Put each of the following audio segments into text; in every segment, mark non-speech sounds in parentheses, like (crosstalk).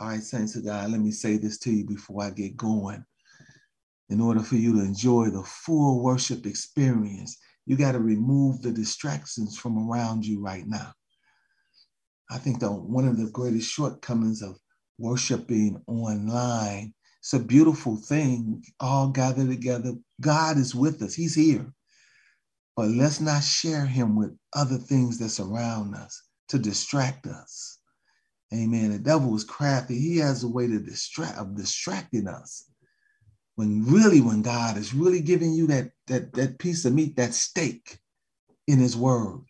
All right, saints of God, let me say this to you before I get going. In order for you to enjoy the full worship experience, you got to remove the distractions from around you right now. I think that one of the greatest shortcomings of worshiping online, it's a beautiful thing, all gathered together. God is with us, He's here. But let's not share Him with other things that surround us to distract us. Amen. The devil is crafty. He has a way to distract of distracting us when really when God is really giving you that that that piece of meat, that steak in his word.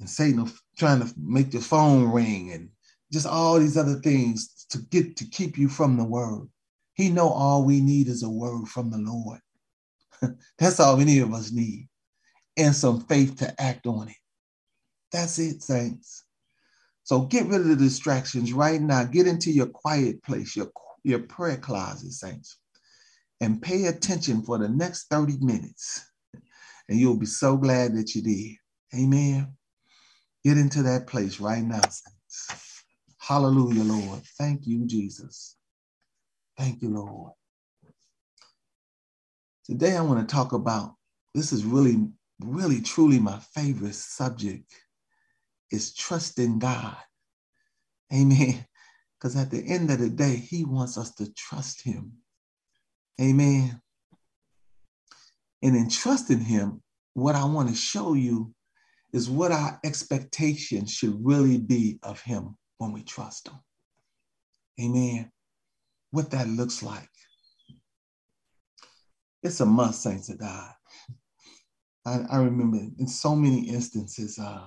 And Satan trying to make the phone ring and just all these other things to get to keep you from the word. He know all we need is a word from the Lord. (laughs) That's all any of us need. And some faith to act on it. That's it, saints. So get rid of the distractions right now. Get into your quiet place, your, your prayer closet, saints and pay attention for the next 30 minutes. And you'll be so glad that you did. Amen. Get into that place right now, saints. Hallelujah, Lord. Thank you, Jesus. Thank you, Lord. Today, I want to talk about this is really, really, truly my favorite subject is trusting God. Amen. Because at the end of the day, He wants us to trust Him. Amen. And in trusting him, what I want to show you is what our expectation should really be of him when we trust him. Amen. What that looks like. It's a must, saints of God. I, I remember in so many instances, uh,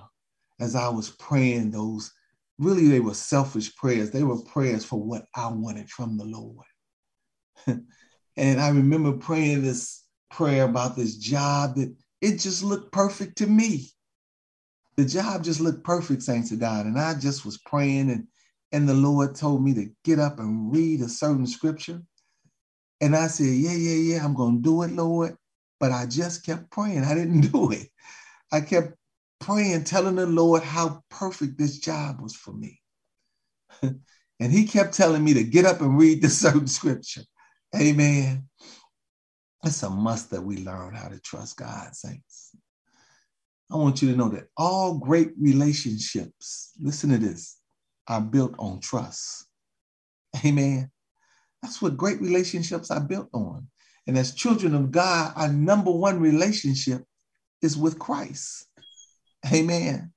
as I was praying those, really they were selfish prayers. They were prayers for what I wanted from the Lord. (laughs) And I remember praying this prayer about this job that it just looked perfect to me. The job just looked perfect, saints of God. And I just was praying, and, and the Lord told me to get up and read a certain scripture. And I said, Yeah, yeah, yeah, I'm going to do it, Lord. But I just kept praying. I didn't (laughs) do it. I kept praying, telling the Lord how perfect this job was for me. (laughs) and He kept telling me to get up and read the (laughs) certain scripture. Amen. It's a must that we learn how to trust God, saints. I want you to know that all great relationships, listen to this, are built on trust. Amen. That's what great relationships are built on. And as children of God, our number one relationship is with Christ. Amen.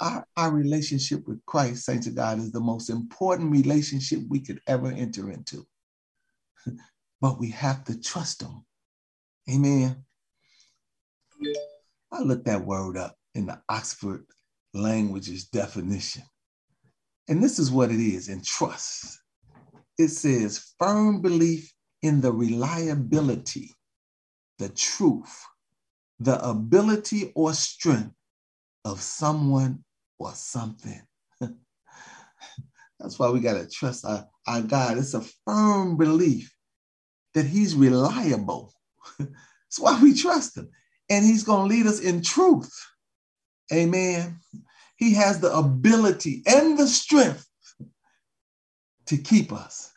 Our, our relationship with Christ, saints of God, is the most important relationship we could ever enter into (laughs) but we have to trust him. Amen. I looked that word up in the Oxford Languages definition. And this is what it is in trust. It says firm belief in the reliability, the truth, the ability or strength of someone or something. (laughs) That's why we got to trust our, our God. It's a firm belief that He's reliable. (laughs) That's why we trust Him. And He's going to lead us in truth. Amen. He has the ability and the strength to keep us.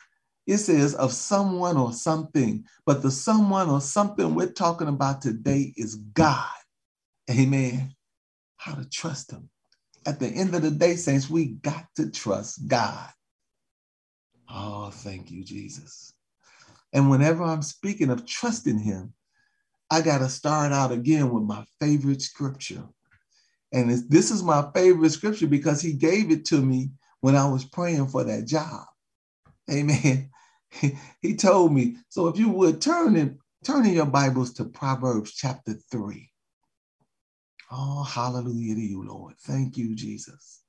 It says of someone or something, but the someone or something we're talking about today is God. Amen. How to trust Him at the end of the day, saints, we got to trust God. Oh, thank you, Jesus. And whenever I'm speaking of trusting Him, I got to start out again with my favorite scripture. And this is my favorite scripture because He gave it to me when I was praying for that job. Amen. (laughs) He told me, so if you would turn in, turn in your Bibles to Proverbs chapter 3. Oh, hallelujah to you, Lord. Thank you, Jesus.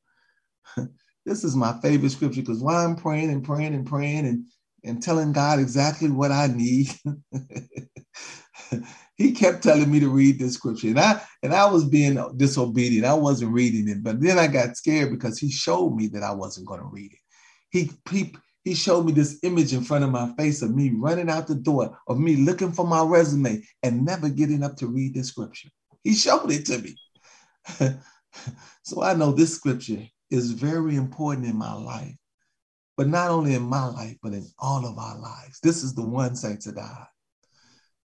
(laughs) this is my favorite scripture because while I'm praying and praying and praying and, and telling God exactly what I need, (laughs) he kept telling me to read this scripture. And I and I was being disobedient. I wasn't reading it. But then I got scared because he showed me that I wasn't going to read it. He, he, he showed me this image in front of my face of me running out the door, of me looking for my resume and never getting up to read this scripture. He showed it to me. (laughs) so I know this scripture is very important in my life but not only in my life, but in all of our lives. This is the one saints of God.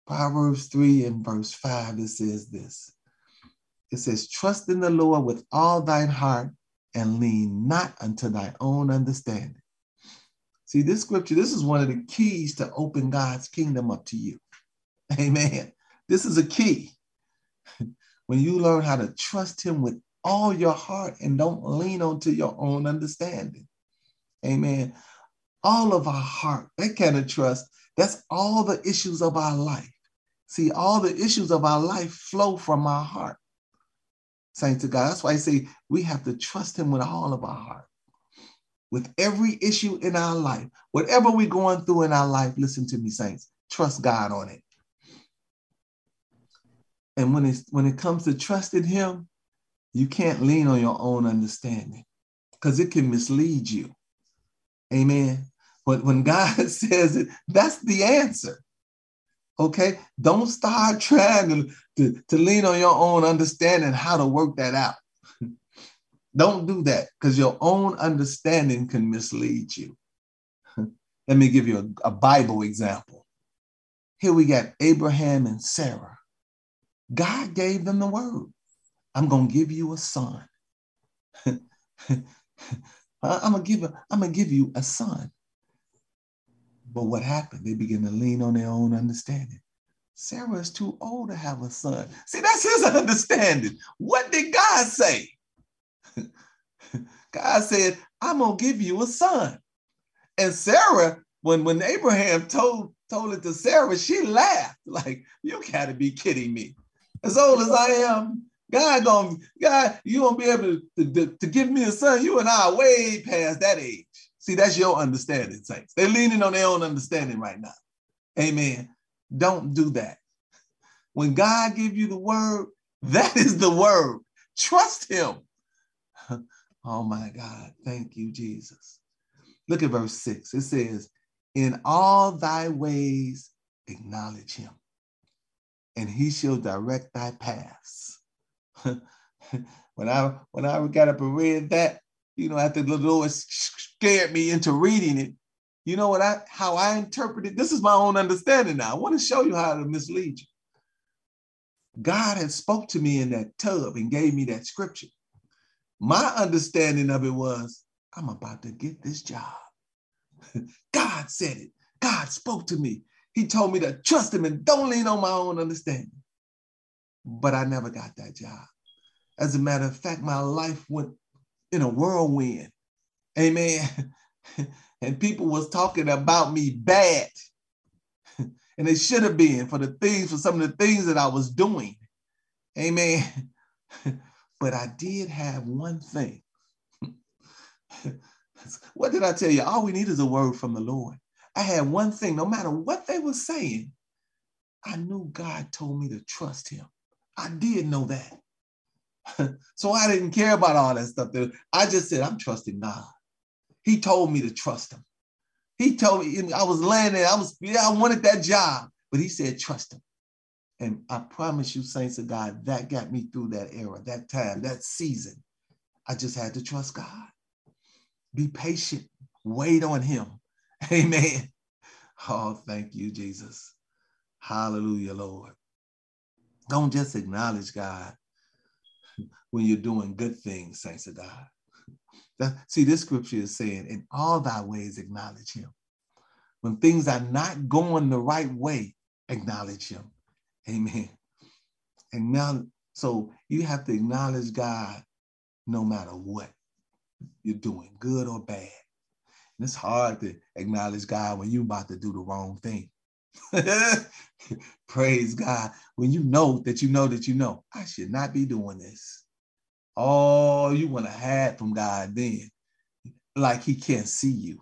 Proverbs 3 and verse 5, it says this. It says, Trust in the Lord with all thine heart and lean not unto thy own understanding. See, this scripture, this is one of the keys to open God's kingdom up to you. (laughs) Amen. This is a key. (laughs) when you learn how to trust Him with all your heart and don't lean onto your own understanding. Amen. All of our heart, that kind of trust, that's all the issues of our life. See, all the issues of our life flow from our heart. Saints to God. That's why I say we have to trust Him with all of our heart. With every issue in our life, whatever we're going through in our life, listen to me, saints, trust God on it. And when it's when it comes to trusting him, you can't lean on your own understanding because it can mislead you. Amen. But when God (laughs) says it, that's the answer. Okay. Don't start trying to, to, to lean on your own understanding how to work that out. Don't do that because your own understanding can mislead you. (laughs) Let me give you a, a Bible example. Here we got Abraham and Sarah. God gave them the word. I'm gonna give you a son. (laughs) I'm gonna give a, I'm gonna give you a son. But what happened? They began to lean on their own understanding. Sarah is too old to have a son. See, that's his (laughs) understanding. What did God say? (laughs) God said, I'm gonna give you a son. And Sarah, when, when Abraham told, told it to Sarah, she laughed, like, you gotta be kidding me as old as I am, God gonna God, you gonna be able to, to, to give me a son. You and I are way past that age. See, that's your understanding, saints. They're leaning on their own understanding right now. Amen. Don't do that. When God give you the word, (laughs) that is the word. Trust him. Oh my God. Thank you, Jesus. Look at verse six. It says, in all thy ways, acknowledge him and he shall direct thy paths. (laughs) when I when I got up and read that, you know, after the Lord scared me into reading it, you know what I how I interpreted this is my own understanding now. I want to show you how to mislead you. God had spoke to me in that tub and gave me that scripture. My understanding of it was, I'm about to get this job. (laughs) God said it. God spoke to me. He told me to trust him and don't lean on my own understanding. But I never got that job. As a matter of fact, my life went in a whirlwind. Amen. (laughs) and people was talking about me bad. (laughs) and they should have been for the things, for some of the things that I was doing. Amen. But I did have one thing. (laughs) what did I tell you? All we need is a word from the Lord. I had one thing, no matter what they were saying, I knew God told me to trust him. I did know that. (laughs) so I didn't care about all that stuff. I just said, I'm trusting God. He told me to trust him. He told me, I was laying there, I was, yeah, I wanted that job, but he said, trust him. And I promise you, saints of God, that got me through that era, that time, that season. I just had to trust God. Be patient, wait on him. (laughs) Amen. Oh, thank you, Jesus. Hallelujah, Lord. Don't just acknowledge God (laughs) when you're doing good things, saints of God. That, see, this scripture is saying, in all thy ways, acknowledge him. When things are not going the right way, acknowledge him. Amen. And now, so you have to acknowledge God no matter what you're doing, good or bad. And it's hard to acknowledge God when you're about to do the wrong thing. (laughs) Praise God. When you know that you know that you know, I should not be doing this. Oh, you want to hide from God then, like he can't see you.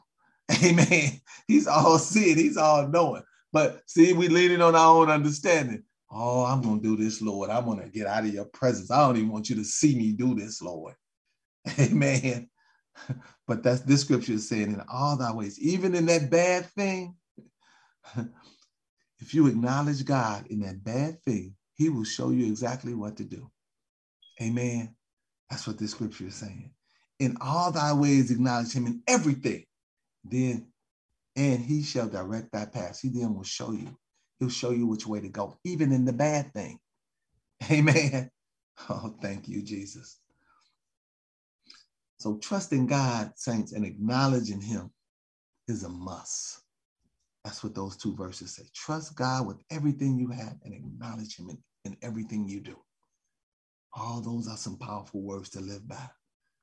(laughs) Amen. He's all seeing, he's all knowing. But see, we leaning on our own understanding. Oh, I'm going to do this, Lord. I'm going to get out of your presence. I don't even want you to see me do this, Lord. (laughs) Amen. (laughs) But that's this scripture is saying in all thy ways, even in that bad thing, (laughs) if you acknowledge God in that bad thing, he will show you exactly what to do. Amen. That's what this scripture is saying. In all thy ways, acknowledge him in everything. then and he shall direct thy path. He then will show you. He'll show you which way to go, even in the bad thing. (laughs) Amen. Oh, thank you, Jesus. So trusting God, saints, and acknowledging him is a must. That's what those two verses say. Trust God with everything you have and acknowledge him in, in everything you do. All those are some powerful words to live by.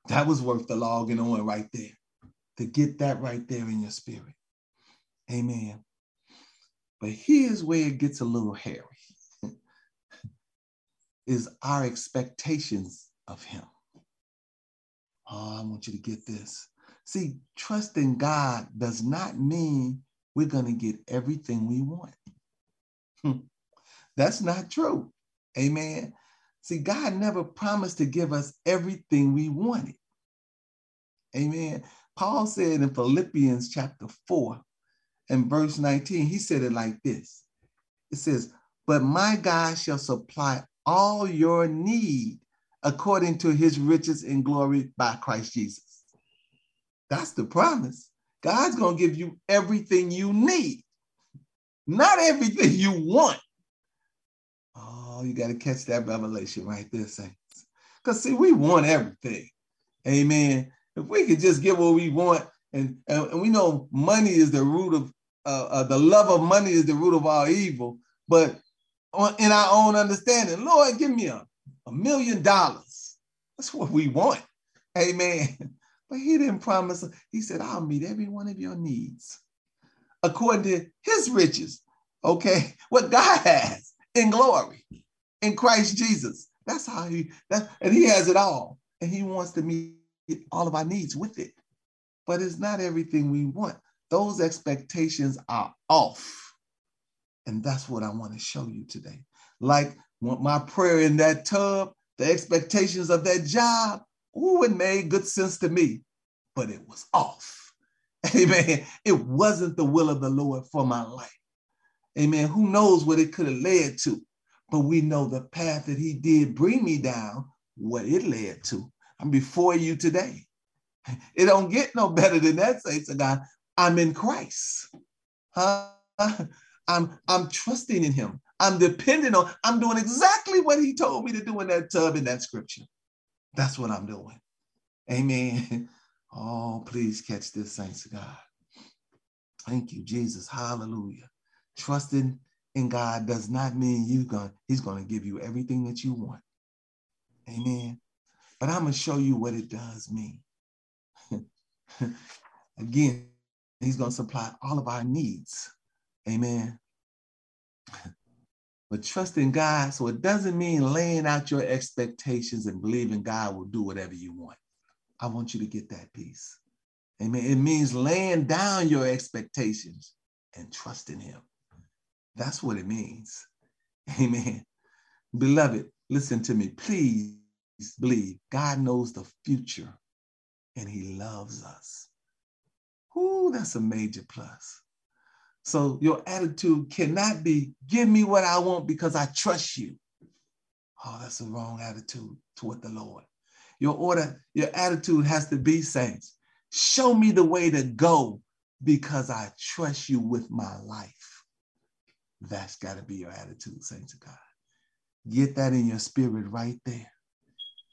That was worth the logging on right there. To get that right there in your spirit. Amen. But here's where it gets a little hairy. (laughs) is our expectations of him. Oh, I want you to get this. See, trusting God does not mean we're going to get everything we want. Hmm. That's not true. Amen. See, God never promised to give us everything we wanted. Amen. Paul said in Philippians chapter 4 and verse 19, he said it like this It says, But my God shall supply all your need according to his riches and glory by Christ Jesus. That's the promise. God's going to give you everything you need, not everything you want. Oh, you got to catch that revelation right there, saints. Because, see, we want everything. Amen. If we could just get what we want, and, and, we know money is the root of, uh, uh, the love of money is the root of all evil, but on, in our own understanding, Lord, give me a, a million dollars. That's what we want. Amen. (laughs) But he didn't promise. He said, I'll meet every one of your needs according to his riches. Okay. (laughs) What God has in glory in Christ Jesus. That's how he, that, and he has it all. And he wants to meet all of our needs with it. But it's not everything we want. Those expectations are off. And that's what I want to show you today. Like my prayer in that tub, the expectations of that job, ooh, it made good sense to me, but it was off. (laughs) Amen. It wasn't the will of the Lord for my life. Amen. Who knows what it could have led to? But we know the path that he did bring me down, what it led to. I'm before you today. (laughs) It don't get no better than that, saints of God. I'm in Christ. Huh? (laughs) I'm, I'm trusting in him. I'm depending on, I'm doing exactly what he told me to do in that tub in that scripture. That's what I'm doing. Amen. (laughs) Oh, please catch this, saints of God. Thank you, Jesus. Hallelujah. Trusting in God does not mean you going He's to give you everything that you want. Amen. But I'm to show you what it does mean. (laughs) Again, He's going to supply all of our needs. Amen. But trust in God, so it doesn't mean laying out your expectations and believing God will do whatever you want. I want you to get that piece. Amen. It means laying down your expectations and trusting Him. That's what it means. (laughs) Amen. Beloved, listen to me. Please believe God knows the future and He loves us. Ooh, that's a major plus. So your attitude cannot be, give me what I want because I trust you. Oh, that's a wrong attitude toward the Lord. Your order, your attitude has to be, saints, show me the way to go because I trust you with my life. That's got to be your attitude, saints of God. Get that in your spirit right there.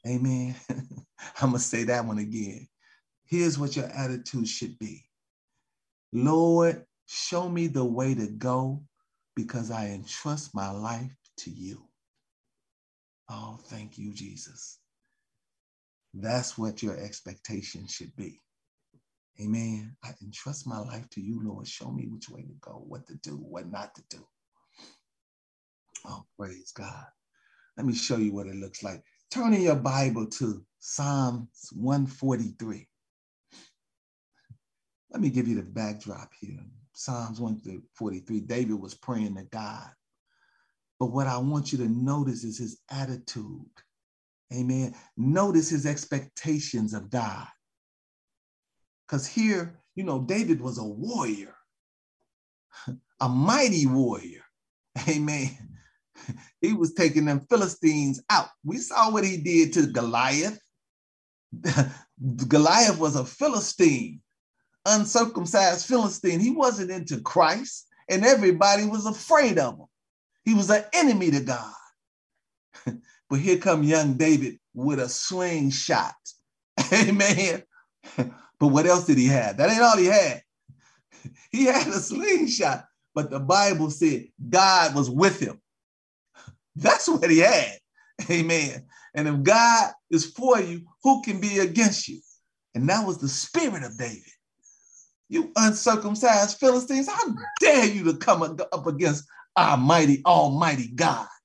Amen. I'm going to say that one again. Here's what your attitude should be Lord, Show me the way to go because I entrust my life to you. Oh, thank you, Jesus. That's what your expectation should be. Amen. I entrust my life to you, Lord. Show me which way to go, what to do, what not to do. Oh, praise God. Let me show you what it looks like. Turn in your Bible to Psalms 143. Let me give you the backdrop here. Psalms 143, David was praying to God. But what I want you to notice is his attitude. Amen. Notice his expectations of God. Because here, you know, David was a warrior, (laughs) a mighty warrior. Amen. (laughs) He was taking them Philistines out. We saw what he did to Goliath. (laughs) Goliath was a Philistine uncircumcised Philistine. He wasn't into Christ, and everybody was afraid of him. He was an enemy to God. (laughs) but here come young David with a slingshot. (laughs) Amen. (laughs) but what else did he have? That ain't all he had. He had a slingshot, but the Bible said God was with him. That's what he had. Amen. And if God is for you, who can be against you? And that was the spirit of David. You uncircumcised Philistines, how dare you to come up against our mighty, almighty God? (laughs)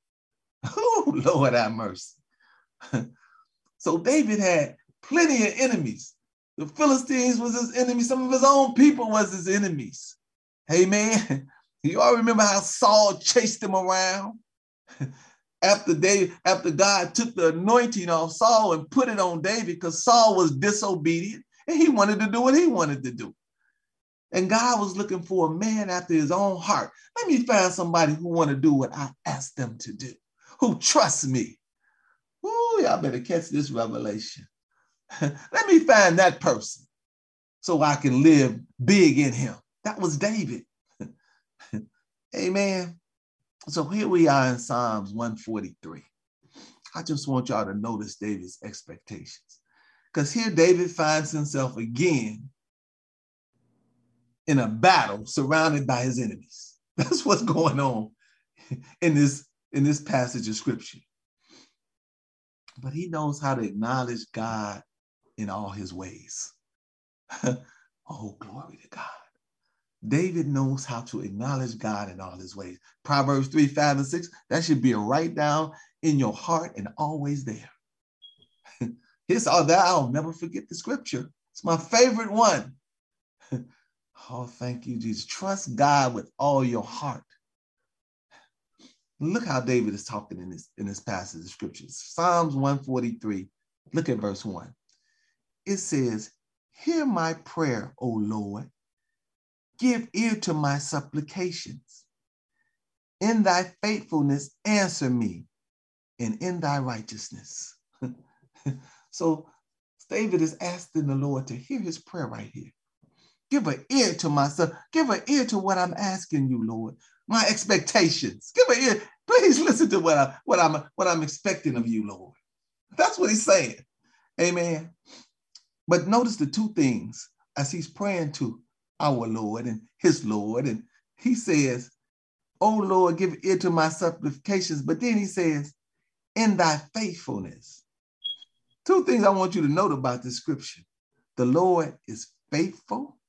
Oh, Lord have mercy. (laughs) so David had plenty of enemies. The Philistines was his enemy. Some of his own people was his enemies. Amen. (laughs) You all remember how Saul chased him around? after David, after God took the anointing off Saul and put it on David because Saul was disobedient and he wanted to do what he wanted to do. And God was looking for a man after his own heart. Let me find somebody who want to do what I asked them to do, who trusts me. Ooh, y'all better catch this revelation. (laughs) Let me find that person so I can live big in him. That was David. (laughs) Amen. So here we are in Psalms 143. I just want y'all to notice David's expectations. Because here David finds himself again in a battle surrounded by his enemies. (laughs) That's what's going on in this, in this passage of scripture. But he knows how to acknowledge God in all his ways. (laughs) oh, glory to God. David knows how to acknowledge God in all his ways. Proverbs 3, 5, and 6, that should be write down in your heart and always there. (laughs) It's all that I'll never forget the scripture. It's my favorite one. Oh, thank you, Jesus. Trust God with all your heart. Look how David is talking in this, in this passage of scriptures. Psalms 143. Look at verse 1 it says, Hear my prayer, O Lord. Give ear to my supplications. In thy faithfulness, answer me, and in thy righteousness. (laughs) so David is asking the Lord to hear his prayer right here. Give an ear to myself. Give an ear to what I'm asking you, Lord. My expectations. Give an ear. Please listen to what, I'm what, I'm, what I'm expecting of you, Lord. That's what he's saying. Amen. But notice the two things as he's praying to our Lord and his Lord. And he says, Oh Lord, give ear to my supplications. But then he says, In thy faithfulness. Two things I want you to note about this scripture the Lord is faithful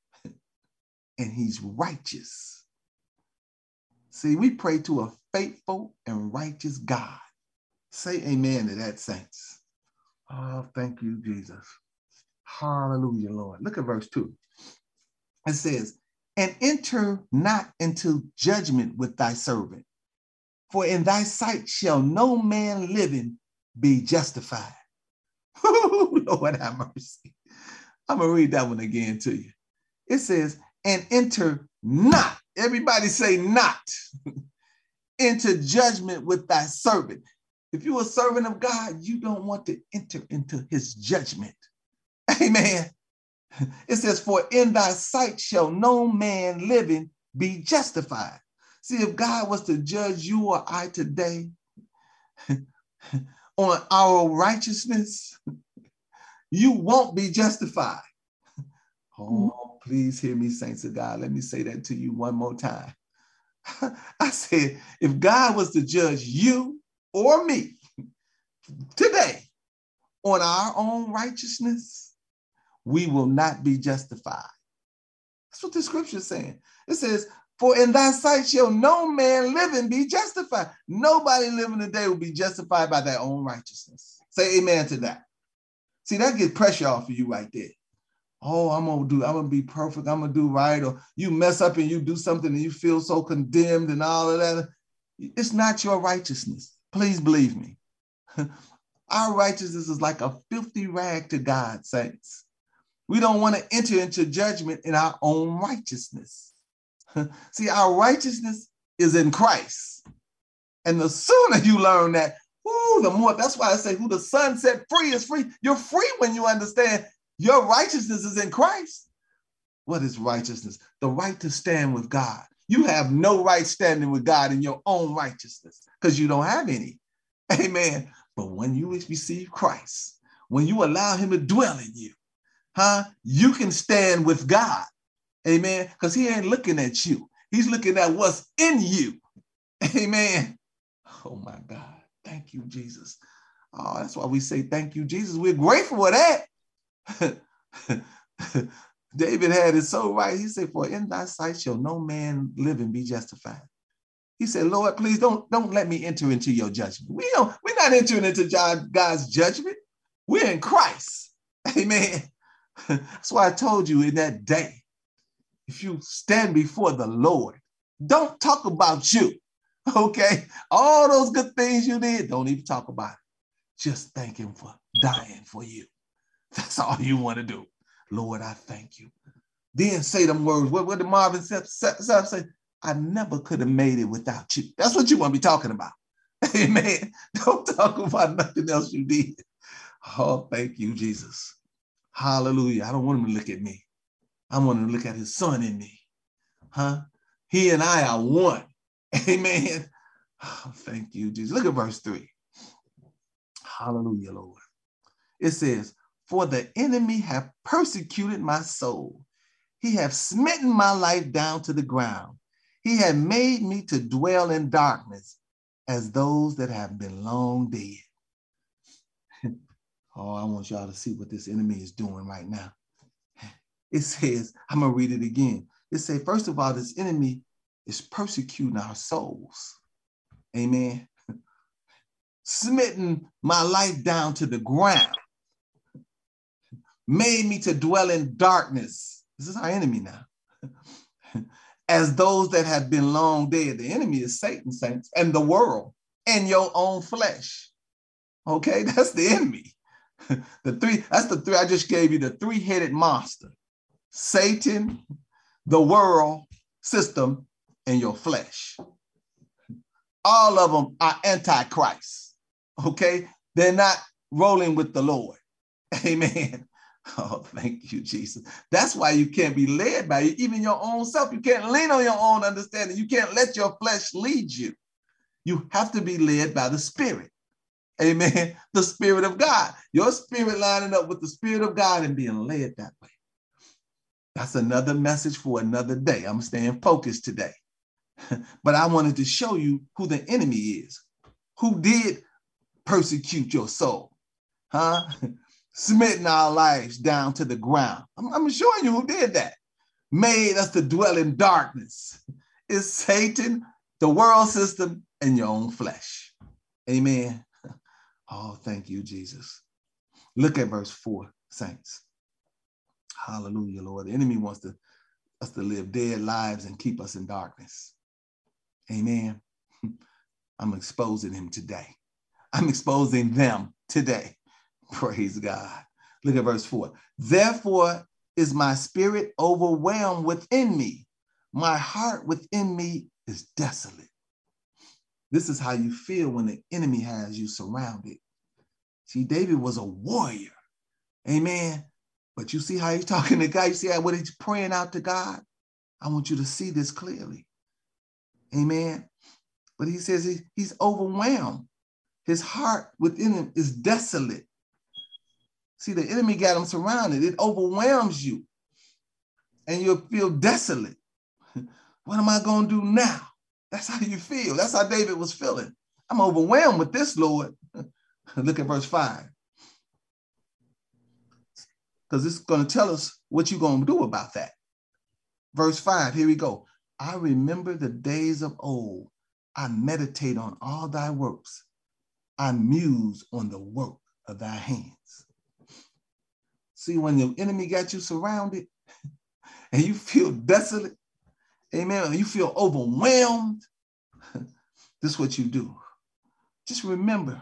and he's righteous. See, we pray to a faithful and righteous God. Say amen to that, saints. Oh, thank you, Jesus. Hallelujah, Lord. Look at verse 2. It says, And enter not into judgment with thy servant, for in thy sight shall no man living be justified. (laughs) Lord have mercy. I'm going to read that one again to you. It says, And enter not, everybody say not, (laughs) into judgment with thy servant. If you're a servant of God, you don't want to enter into his judgment. (laughs) Amen. (laughs) It says, For in thy sight shall no man living be justified. See, if God was to judge you or I today on our righteousness, you won't be justified. Mm-hmm. Oh, please hear me, saints of God. Let me say that to you one more time. (laughs) I said, if God was to judge you or me today on our own righteousness, we will not be justified. That's what the scripture is saying. It says, For in thy sight shall no man living be justified. Nobody living today will be justified by their own righteousness. Say amen to that. See, that gets pressure off of you right there. Oh, I'm gonna do, I'm gonna be perfect, I'm gonna do right, or you mess up and you do something and you feel so condemned and all of that. It's not your righteousness. Please believe me. (laughs) Our righteousness is like a filthy rag to God, saints. We don't want to enter into judgment in our own righteousness. (laughs) See, our righteousness is in Christ. And the sooner you learn that, ooh, the more, that's why I say, who the Son set free is free. You're free when you understand your righteousness is in Christ. What is righteousness? The right to stand with God. You have no right standing with God in your own righteousness because you don't have any. (laughs) Amen. But when you receive Christ, when you allow him to dwell in you, huh? You can stand with God. Amen. Because he ain't looking at you. He's looking at what's in you. (laughs) Amen. Oh my God. Thank you, Jesus. Oh, that's why we say thank you, Jesus. We're grateful for that. (laughs) David had it so right. He said, For in thy sight shall no man live and be justified. He said, Lord, please don't, don't let me enter into your judgment. We don't, we're not entering into God's judgment. We're in Christ. (laughs) Amen. (laughs) That's why I told you in that day, if you stand before the Lord, don't talk about you. Okay. All those good things you did, don't even talk about it. Just thank him for dying for you. That's all you want to do. Lord, I thank you. Then say them words. What, what did Marvin say? I never could have made it without you. That's what you want to be talking about. (laughs) Amen. Don't talk about nothing else you did. Oh, thank you, Jesus. Hallelujah. I don't want him to look at me. I want him to look at his son in me. Huh? He and I are one. (laughs) Amen. Oh, thank you, Jesus. Look at verse 3. Hallelujah, Lord. It says, For the enemy have persecuted my soul. He have smitten my life down to the ground. He had made me to dwell in darkness as those that have been long dead. (laughs) oh, I want y'all to see what this enemy is doing right now. (laughs) It says, I'm going to read it again. It says, first of all, this enemy is persecuting our souls. Amen (laughs) smitten my life down to the ground, made me to dwell in darkness. This is our enemy now. (laughs) As those that have been long dead, the enemy is Satan, saints, and the world, and your own flesh. Okay, (laughs) that's the enemy. (laughs) the three, that's the three I just gave you, the three-headed monster. Satan, the world, system, and your flesh. All of them are antichrist okay? They're not rolling with the Lord. Amen. (laughs) Oh, thank you, Jesus. That's why you can't be led by even your own self. You can't lean on your own understanding. You can't let your flesh lead you. You have to be led by the Spirit. Amen. (laughs) The Spirit of God. Your spirit lining up with the Spirit of God and being led that way. That's another message for another day. I'm staying focused today. (laughs) but I wanted to show you who the enemy is, who did persecute your soul, huh? Smitten our lives down to the ground. I'm, I'm showing you who did that. Made us to dwell in darkness. It's Satan, the world system, and your own flesh. Amen. (laughs) Oh, thank you, Jesus. Look at verse 4, saints. Hallelujah, Lord. The enemy wants to, us to live dead lives and keep us in darkness. Amen. (laughs) I'm exposing him today. I'm exposing them today. (laughs) Praise God. Look at verse 4. Therefore is my spirit overwhelmed within me. My heart within me is desolate. This is how you feel when the enemy has you surrounded. See, David was a warrior. Amen. But you see how he's (laughs) talking to God. You see how what he's praying out to God. I want you to see this clearly. Amen. But he says he, he's overwhelmed. His heart within him is desolate. See, the enemy got him surrounded. It overwhelms you. And you'll feel desolate. (laughs) What am I going to do now? That's how you feel. That's how David was feeling. I'm overwhelmed with this, Lord. (laughs) Look at verse 5. Because it's going to tell us what you're going to do about that. Verse 5, here we go. I remember the days of old. I meditate on all thy works. I muse on the work of thy hands. See, when the enemy got you surrounded (laughs) and you feel desolate, amen, you feel overwhelmed, (laughs) this is what you do. Just remember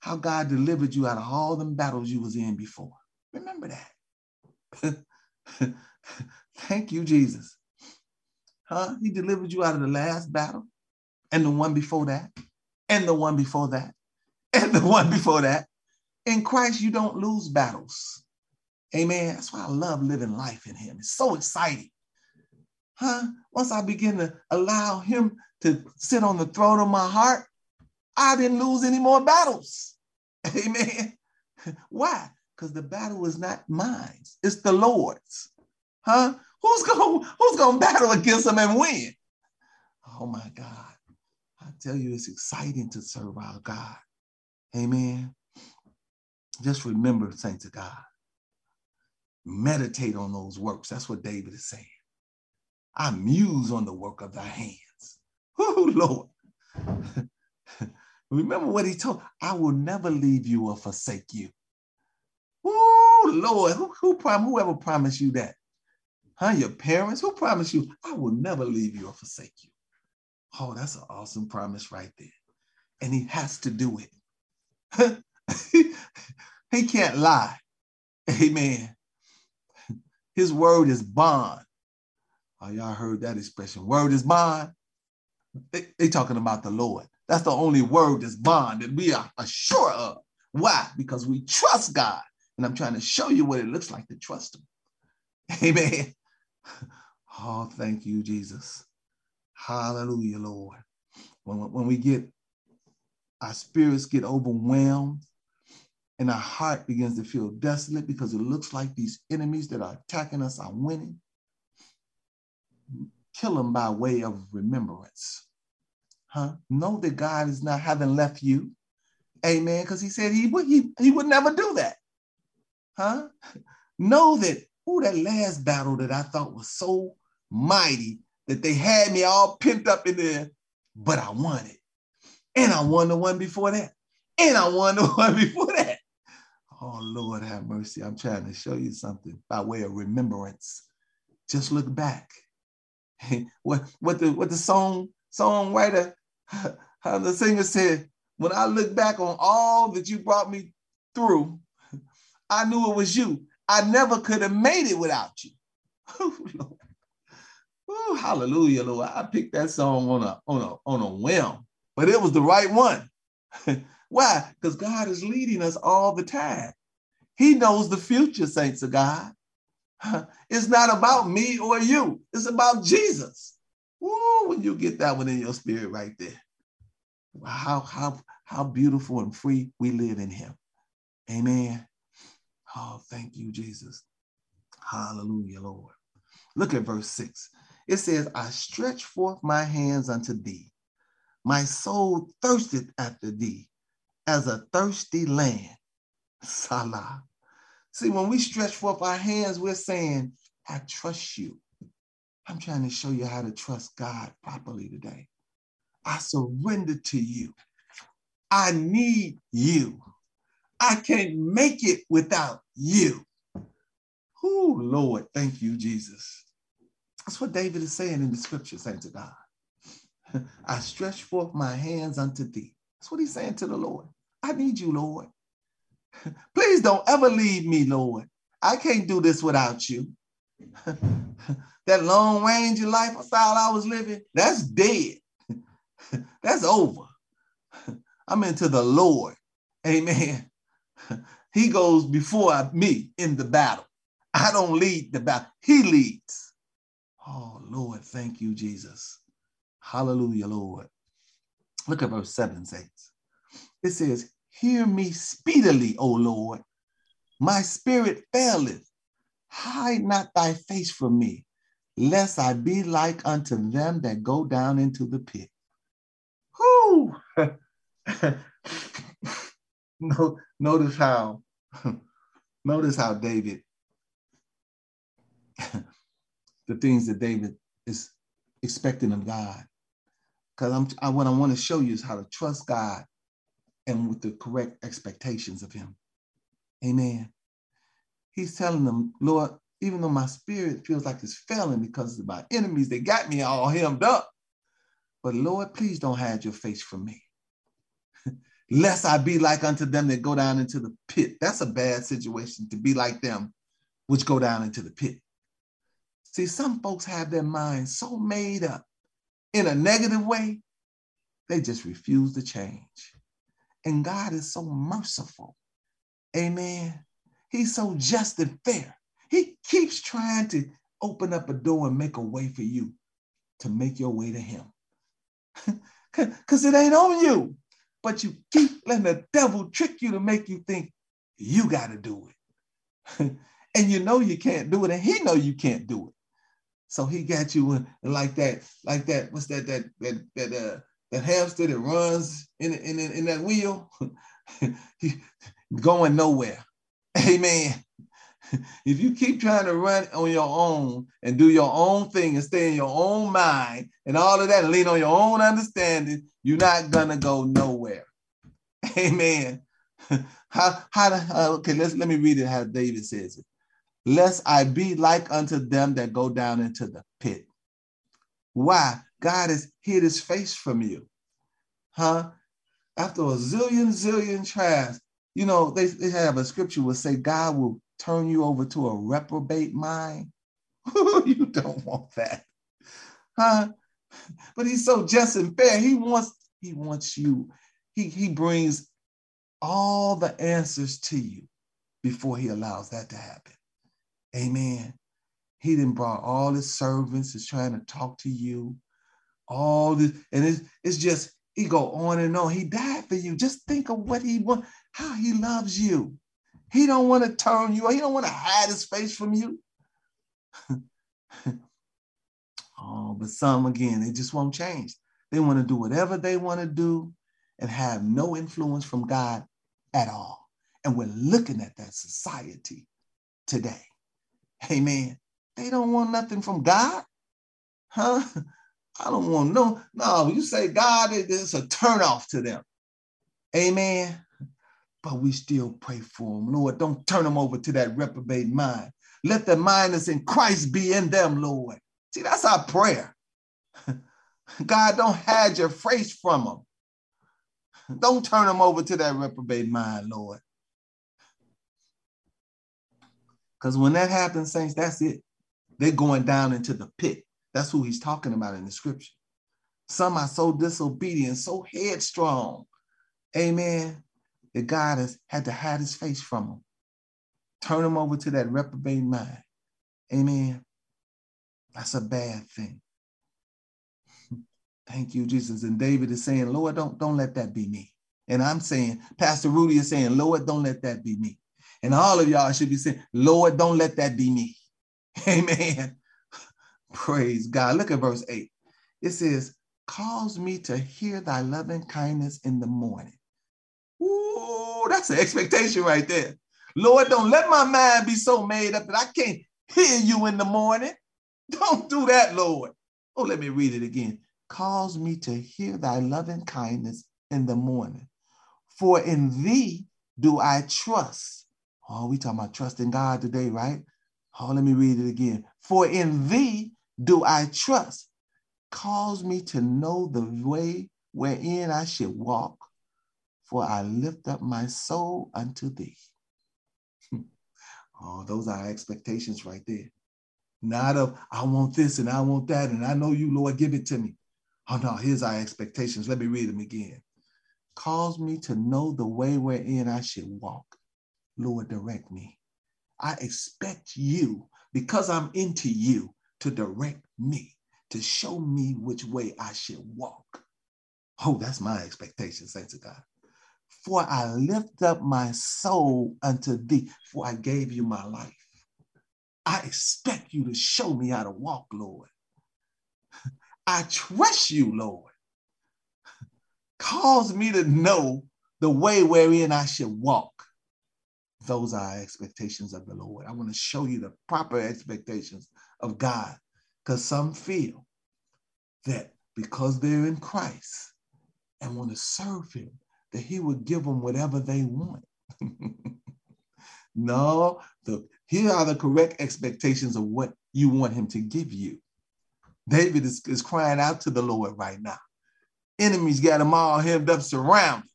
how God delivered you out of all them battles you was in before. Remember that. (laughs) Thank you, Jesus. Huh? He delivered you out of the last battle and the one before that and the one before that and the one before that. In Christ, you don't lose battles. Amen. That's why I love living life in him. It's so exciting. Huh? Once I begin to allow him to sit on the throne of my heart, I didn't lose any more battles. (laughs) Amen. Why? Because the battle is not mine. It's the Lord's. Huh? Who's going who's to battle against him and win? Oh my God. I tell you, it's exciting to serve our God. Amen. Just remember, saints of God, meditate on those works. That's what David is saying. I muse on the work of thy hands. (laughs) Oh, Lord. (laughs) Remember what he told, I will never leave you or forsake you. Oh, Lord, who, who prom- whoever promised you that? Huh? Your parents? Who promised you, I will never leave you or forsake you? Oh, that's an awesome promise right there. And he has to do it. (laughs) he can't lie. Amen. His word is bond. Oh, y'all heard that expression. Word is bond. They, they talking about the Lord. That's the only word that's bond that we are sure of. Why? Because we trust God. And I'm trying to show you what it looks like to trust him. (laughs) Amen. Oh, thank you, Jesus. Hallelujah, Lord. When, when we get, our spirits get overwhelmed and our heart begins to feel desolate because it looks like these enemies that are attacking us are winning, kill them by way of remembrance. Huh? Know that God is not having left you. Amen. Because he said he would he, he would never do that. Huh? Know that, oh, that last battle that I thought was so mighty that they had me all pent up in there, but I won it. And I won the one before that. And I won the (laughs) one before. Oh, Lord, have mercy. I'm trying to show you something by way of remembrance. Just look back. (laughs) what, what, the, what the song songwriter, (laughs) the singer said, when I look back on all that you brought me through, (laughs) I knew it was you. I never could have made it without you. Ooh, hallelujah, Lord. I picked that song on a on a on a whim, but it was the right one. Why? Because God is leading us all the time. He knows the future, saints of God. It's not about me or you. It's about Jesus. Ooh, when you get that one in your spirit right there. How, how, how beautiful and free we live in him. Amen. Oh, thank you, Jesus. Hallelujah, Lord. Look at verse 6. It says, I stretch forth my hands unto thee. My soul thirsteth after thee as a thirsty land. Selah. See, when we stretch forth our hands, we're saying, I trust you. I'm trying to show you how to trust God properly today. I surrender to you. I need you. I can't make it without you. Oh, Lord, thank you, Jesus. That's what David is saying in the scripture, saying to God. (laughs) I stretch forth my hands unto thee. That's what he's saying to the Lord. I need you, Lord. (laughs) Please don't ever leave me, Lord. I can't do this without you. (laughs) that long range of lifestyle I was living, that's dead. (laughs) that's over. I'm into the Lord. Amen. He goes before me in the battle. I don't lead the battle. He leads. Oh, Lord, thank you, Jesus. Hallelujah, Lord. Look at verse 7 says. It says, Hear me speedily, O Lord. My spirit faileth. Hide not thy face from me, lest I be like unto them that go down into the pit. Whoo! (laughs) notice how, (laughs) notice how David, (laughs) the things that David is expecting of God. Because I'm I, what I want to show you is how to trust God and with the correct expectations of him. Amen. He's telling them, Lord, even though my spirit feels like it's failing because of my enemies, they got me all hemmed up. But Lord, please don't hide your face from me. (laughs) Lest I be like unto them that go down into the pit. That's a bad situation to be like them, which go down into the pit. See, some folks have their minds so made up in a negative way, they just refuse to change. And God is so merciful. Amen. He's so just and fair. He keeps trying to open up a door and make a way for you to make your way to him. (laughs) Because it ain't on you. But you keep letting the devil trick you to make you think you got to do it. (laughs) and you know you can't do it, and he know you can't do it. So he got you like that, like that. What's that? That that that uh, that hamster that runs in in in that wheel, (laughs) going nowhere. Amen. If you keep trying to run on your own and do your own thing and stay in your own mind and all of that and lean on your own understanding, you're not gonna go nowhere. (laughs) Amen. (laughs) How how uh, okay? Let's let me read it how David says it lest I be like unto them that go down into the pit. Why? God has hid his face from you. Huh? After a zillion, zillion tries, you know, they, they have a scripture will say God will turn you over to a reprobate mind. (laughs) you don't want that. Huh? But he's so just and fair. He wants, he wants you. He, he brings all the answers to you before he allows that to happen. Amen. He didn't brought all his servants is trying to talk to you. All this, and it's, it's just he go on and on. He died for you. Just think of what he want, how he loves you. He don't want to turn you. He don't want to hide his face from you. (laughs) oh, but some again, they just won't change. They want to do whatever they want to do and have no influence from God at all. And we're looking at that society today. Amen. They don't want nothing from God. Huh? I don't want no, no, you say God, it's a turnoff to them. Amen. But we still pray for them. Lord, don't turn them over to that reprobate mind. Let the mind that's in Christ be in them, Lord. See, that's our prayer. (laughs) God, don't hide your face from them. Don't turn them over to that reprobate mind, Lord. Because when that happens, saints, that's it. They're going down into the pit. That's who he's talking about in the scripture. Some are so disobedient, so headstrong. Amen. That God has had to hide his face from them. Turn them over to that reprobate mind. Amen. That's a bad thing. (laughs) Thank you, Jesus. And David is saying, Lord, don't, don't let that be me. And I'm saying, Pastor Rudy is saying, Lord, don't let that be me. And all of y'all should be saying, Lord, don't let that be me. (laughs) Amen. Praise God. Look at verse 8. It says, Cause me to hear thy loving kindness in the morning. Ooh, that's an expectation right there. Lord, don't let my mind be so made up that I can't hear you in the morning. (laughs) Don't do that, Lord. Oh, let me read it again. Cause me to hear thy loving kindness in the morning. For in thee do I trust. Oh, we talking about trusting God today, right? Oh, let me read it again. For in thee do I trust. Cause me to know the way wherein I should walk, for I lift up my soul unto thee. (laughs) oh, those are expectations right there. Not of, I want this and I want that, and I know you, Lord, give it to me. Oh, no, here's our expectations. Let me read them again. Cause me to know the way wherein I should walk Lord, direct me. I expect you, because I'm into you, to direct me, to show me which way I should walk. Oh, that's my expectation, saints of God. For I lift up my soul unto thee, for I gave you my life. I expect you to show me how to walk, Lord. (laughs) I trust you, Lord. (laughs) Cause me to know the way wherein I should walk. Those are expectations of the Lord. I want to show you the proper expectations of God because some feel that because they're in Christ and want to serve Him, that He would give them whatever they want. (laughs) no, the, here are the correct expectations of what you want Him to give you. David is, is crying out to the Lord right now. Enemies got him all hemmed up, surrounded.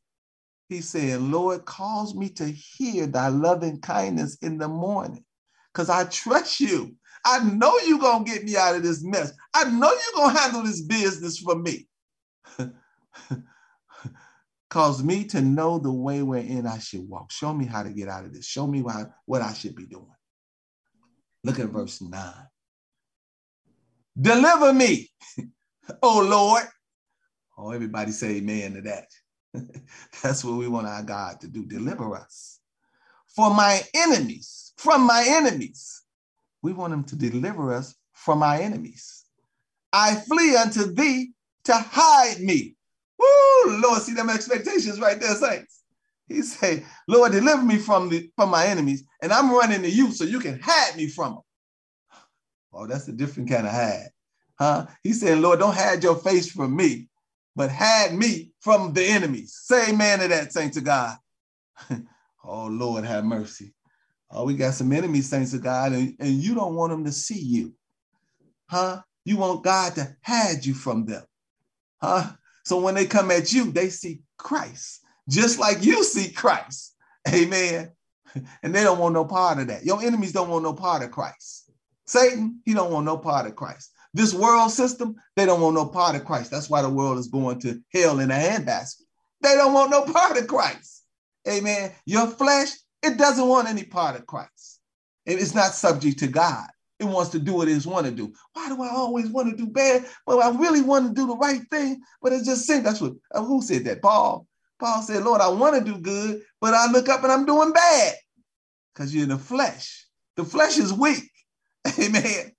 He's saying, Lord, cause me to hear thy loving kindness in the morning because I trust you. I know you're going to get me out of this mess. I know you're going to handle this business for me. (laughs) Cause me to know the way wherein I should walk. Show me how to get out of this. Show me why, what I should be doing. Look at verse 9. Deliver me, (laughs) oh Lord. Oh, everybody say amen to that. (laughs) That's what we want our God to do. Deliver us for my enemies, from my enemies. We want him to deliver us from our enemies. I flee unto thee to hide me. Woo, Lord, see them expectations right there, saints. He say, Lord, deliver me from the from my enemies, and I'm running to you so you can hide me from them. Oh, that's a different kind of hide. Huh? He's saying, Lord, don't hide your face from me, but hide me from the enemies. Say amen to that, saints of God. (laughs) oh, Lord, have mercy. Oh, we got some enemies, saints of God, and, and you don't want them to see you. Huh? You want God to hide you from them. Huh? So when they come at you, they see Christ, just like you see Christ. Amen. And they don't want no part of that. Your enemies don't want no part of Christ. Satan, he don't want no part of Christ. This world system, they don't want no part of Christ. That's why the world is going to hell in a handbasket. They don't want no part of Christ. Amen. Your flesh, it doesn't want any part of Christ. And It's not subject to God. It wants to do what it want to do. Why do I always want to do bad? Well, I really want to do the right thing, but it's just sin. That's what uh, who said that? Paul. Paul said, Lord, I want to do good, but I look up and I'm doing bad. Because you're in the flesh. The flesh is weak. (laughs) Amen.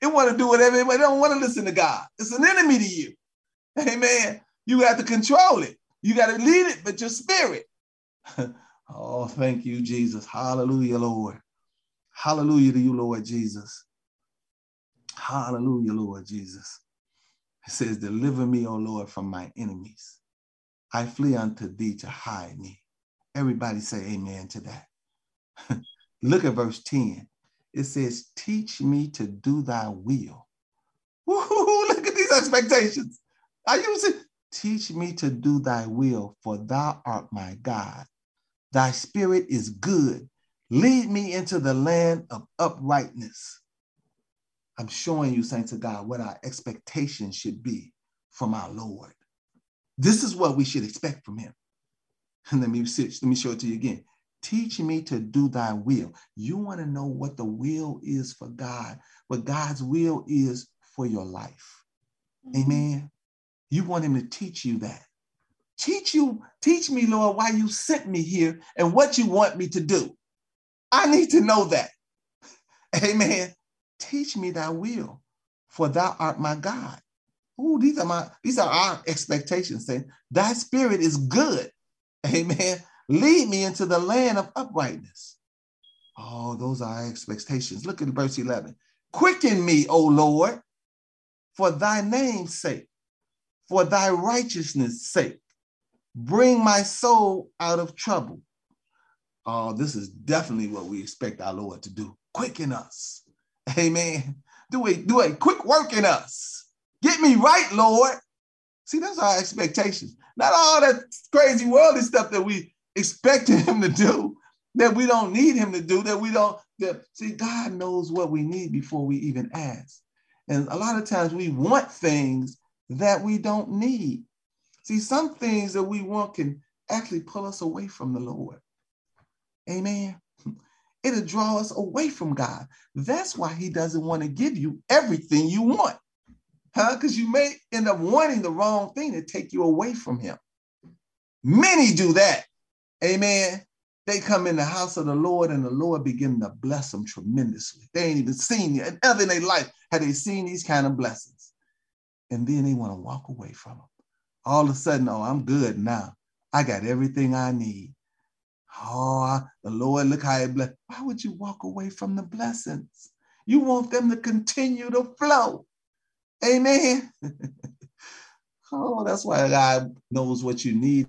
It want to do whatever, it don't want to listen to God. It's an enemy to you. Amen. You have to control it. You got to lead it, but your spirit. (laughs) oh, thank you, Jesus. Hallelujah, Lord. Hallelujah to you, Lord Jesus. Hallelujah, Lord Jesus. It says, Deliver me, O Lord, from my enemies. I flee unto thee to hide me. Everybody say amen to that. (laughs) Look at verse 10. It says, Teach me to do thy will. Woo-hoo, (laughs) look at these expectations. Are you see? Teach me to do thy will, for thou art my God. Thy spirit is good. Lead me into the land of uprightness. I'm showing you, saints of God, what our expectations should be from our Lord. This is what we should expect from him. And (laughs) let me, let me show it to you again. Teach me to do thy will. You want to know what the will is for God, what God's will is for your life. Mm-hmm. Amen. You want him to teach you that. Teach you, teach me, Lord, why you sent me here and what you want me to do. I need to know that. Amen. Teach me thy will, for thou art my God. Ooh, these are my these are our expectations. Saying thy spirit is good. Amen. Lead me into the land of uprightness. Oh, those are our expectations. Look at verse 11. Quicken me, O Lord, for thy name's sake, for thy righteousness' sake. Bring my soul out of trouble. Oh, this is definitely what we expect our Lord to do. Quicken us. Amen. Do a, do a quick work in us. Get me right, Lord. See, that's our expectations. Not all that crazy worldly stuff that we expected him to do, that we don't need him to do, that we don't, that see, God knows what we need before we even ask. And a lot of times we want things that we don't need. See, some things that we want can actually pull us away from the Lord. Amen. (laughs) It'll draw us away from God. That's why he doesn't want to give you everything you want. Huh? Because you may end up wanting the wrong thing to take you away from him. Many do that. Amen. They come in the house of the Lord and the Lord begin to bless them tremendously. They ain't even seen it. Ever in their life have they seen these kind of blessings. And then they want to walk away from them. All of a sudden, oh, I'm good now. I got everything I need. Oh, the Lord, look how it bless. Why would you walk away from the blessings? You want them to continue to flow. Amen. (laughs) oh, that's why God knows what you need.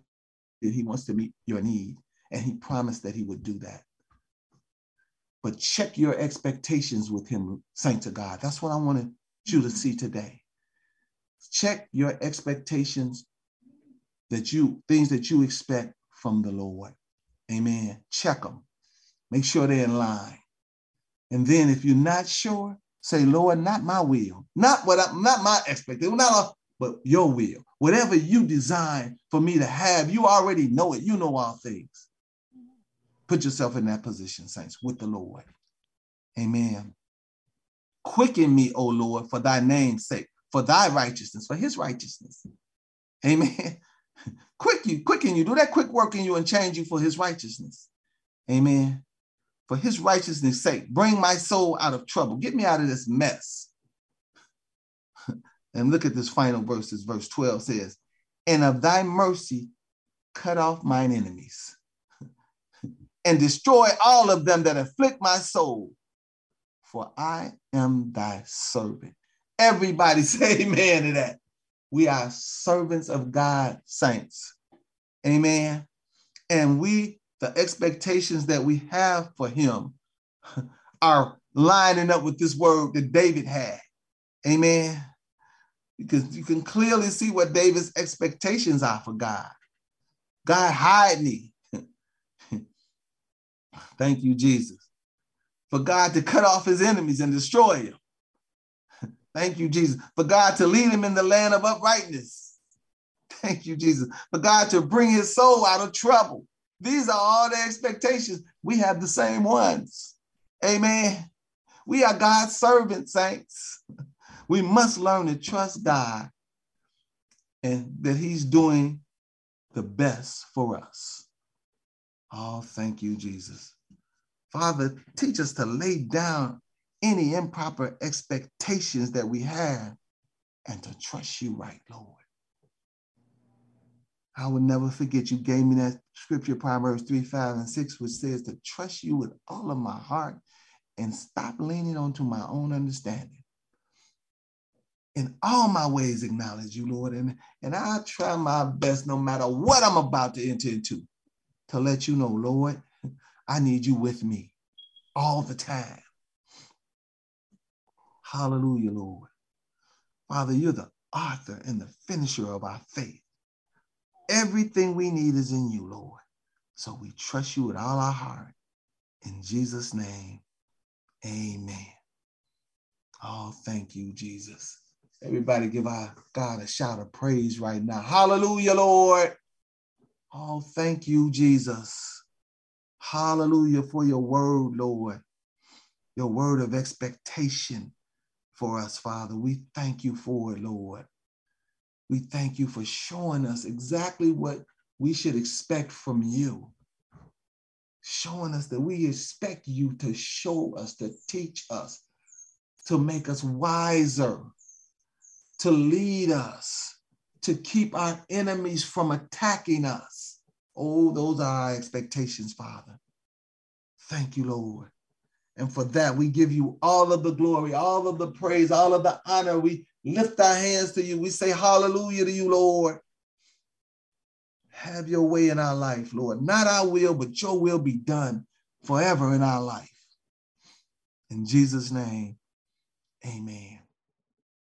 And He wants to meet your need. And he promised that he would do that. But check your expectations with him, saints of God. That's what I wanted you to see today. Check your expectations that you, things that you expect from the Lord. Amen. Check them. Make sure they're in line. And then if you're not sure, say, Lord, not my will, not what I, not my expectation, not but your will. Whatever you design for me to have, you already know it. You know all things. Put yourself in that position, saints, with the Lord. Amen. Quicken me, O Lord, for thy name's sake, for thy righteousness, for his righteousness. Amen. (laughs) Quick you, quicken you, do that quick work in you and change you for his righteousness. Amen. For his righteousness' sake, bring my soul out of trouble. Get me out of this mess. (laughs) and look at this final verse. This verse 12 says, And of thy mercy, cut off mine enemies (laughs) and destroy all of them that afflict my soul. For I am thy servant. Everybody (laughs) say amen to that. We are servants of God, saints. Amen. And we, the expectations that we have for him (laughs) are lining up with this word that David had. Amen. Because you can clearly see what David's expectations are for God. God, hide me. (laughs) Thank you, Jesus. For God to cut off his enemies and destroy him. Thank you, Jesus. For God to lead him in the land of uprightness. Thank you, Jesus. For God to bring his soul out of trouble. These are all the expectations. We have the same ones. Amen. We are God's servants, saints. We must learn to trust God and that he's doing the best for us. Oh, thank you, Jesus. Father, teach us to lay down any improper expectations that we have and to trust you right, Lord. I will never forget you gave me that scripture, Proverbs 3, 5, and 6, which says to trust you with all of my heart and stop leaning onto my own understanding. In all my ways, acknowledge you, Lord. And, and I try my best, no matter what I'm about to enter into, to let you know, Lord, I need you with me all the time. Hallelujah, Lord. Father, you're the author and the finisher of our faith. Everything we need is in you, Lord. So we trust you with all our heart. In Jesus' name, amen. Oh, thank you, Jesus. Everybody give our God a shout of praise right now. Hallelujah, Lord. Oh, thank you, Jesus. Hallelujah for your word, Lord. Your word of expectation for us, Father. We thank you for it, Lord. We thank you for showing us exactly what we should expect from you. Showing us that we expect you to show us, to teach us, to make us wiser, to lead us, to keep our enemies from attacking us. Oh, those are our expectations, Father. Thank you, Lord. And for that, we give you all of the glory, all of the praise, all of the honor. We lift our hands to you. We say hallelujah to you, Lord. Have your way in our life, Lord. Not our will, but your will be done forever in our life. In Jesus' name, amen.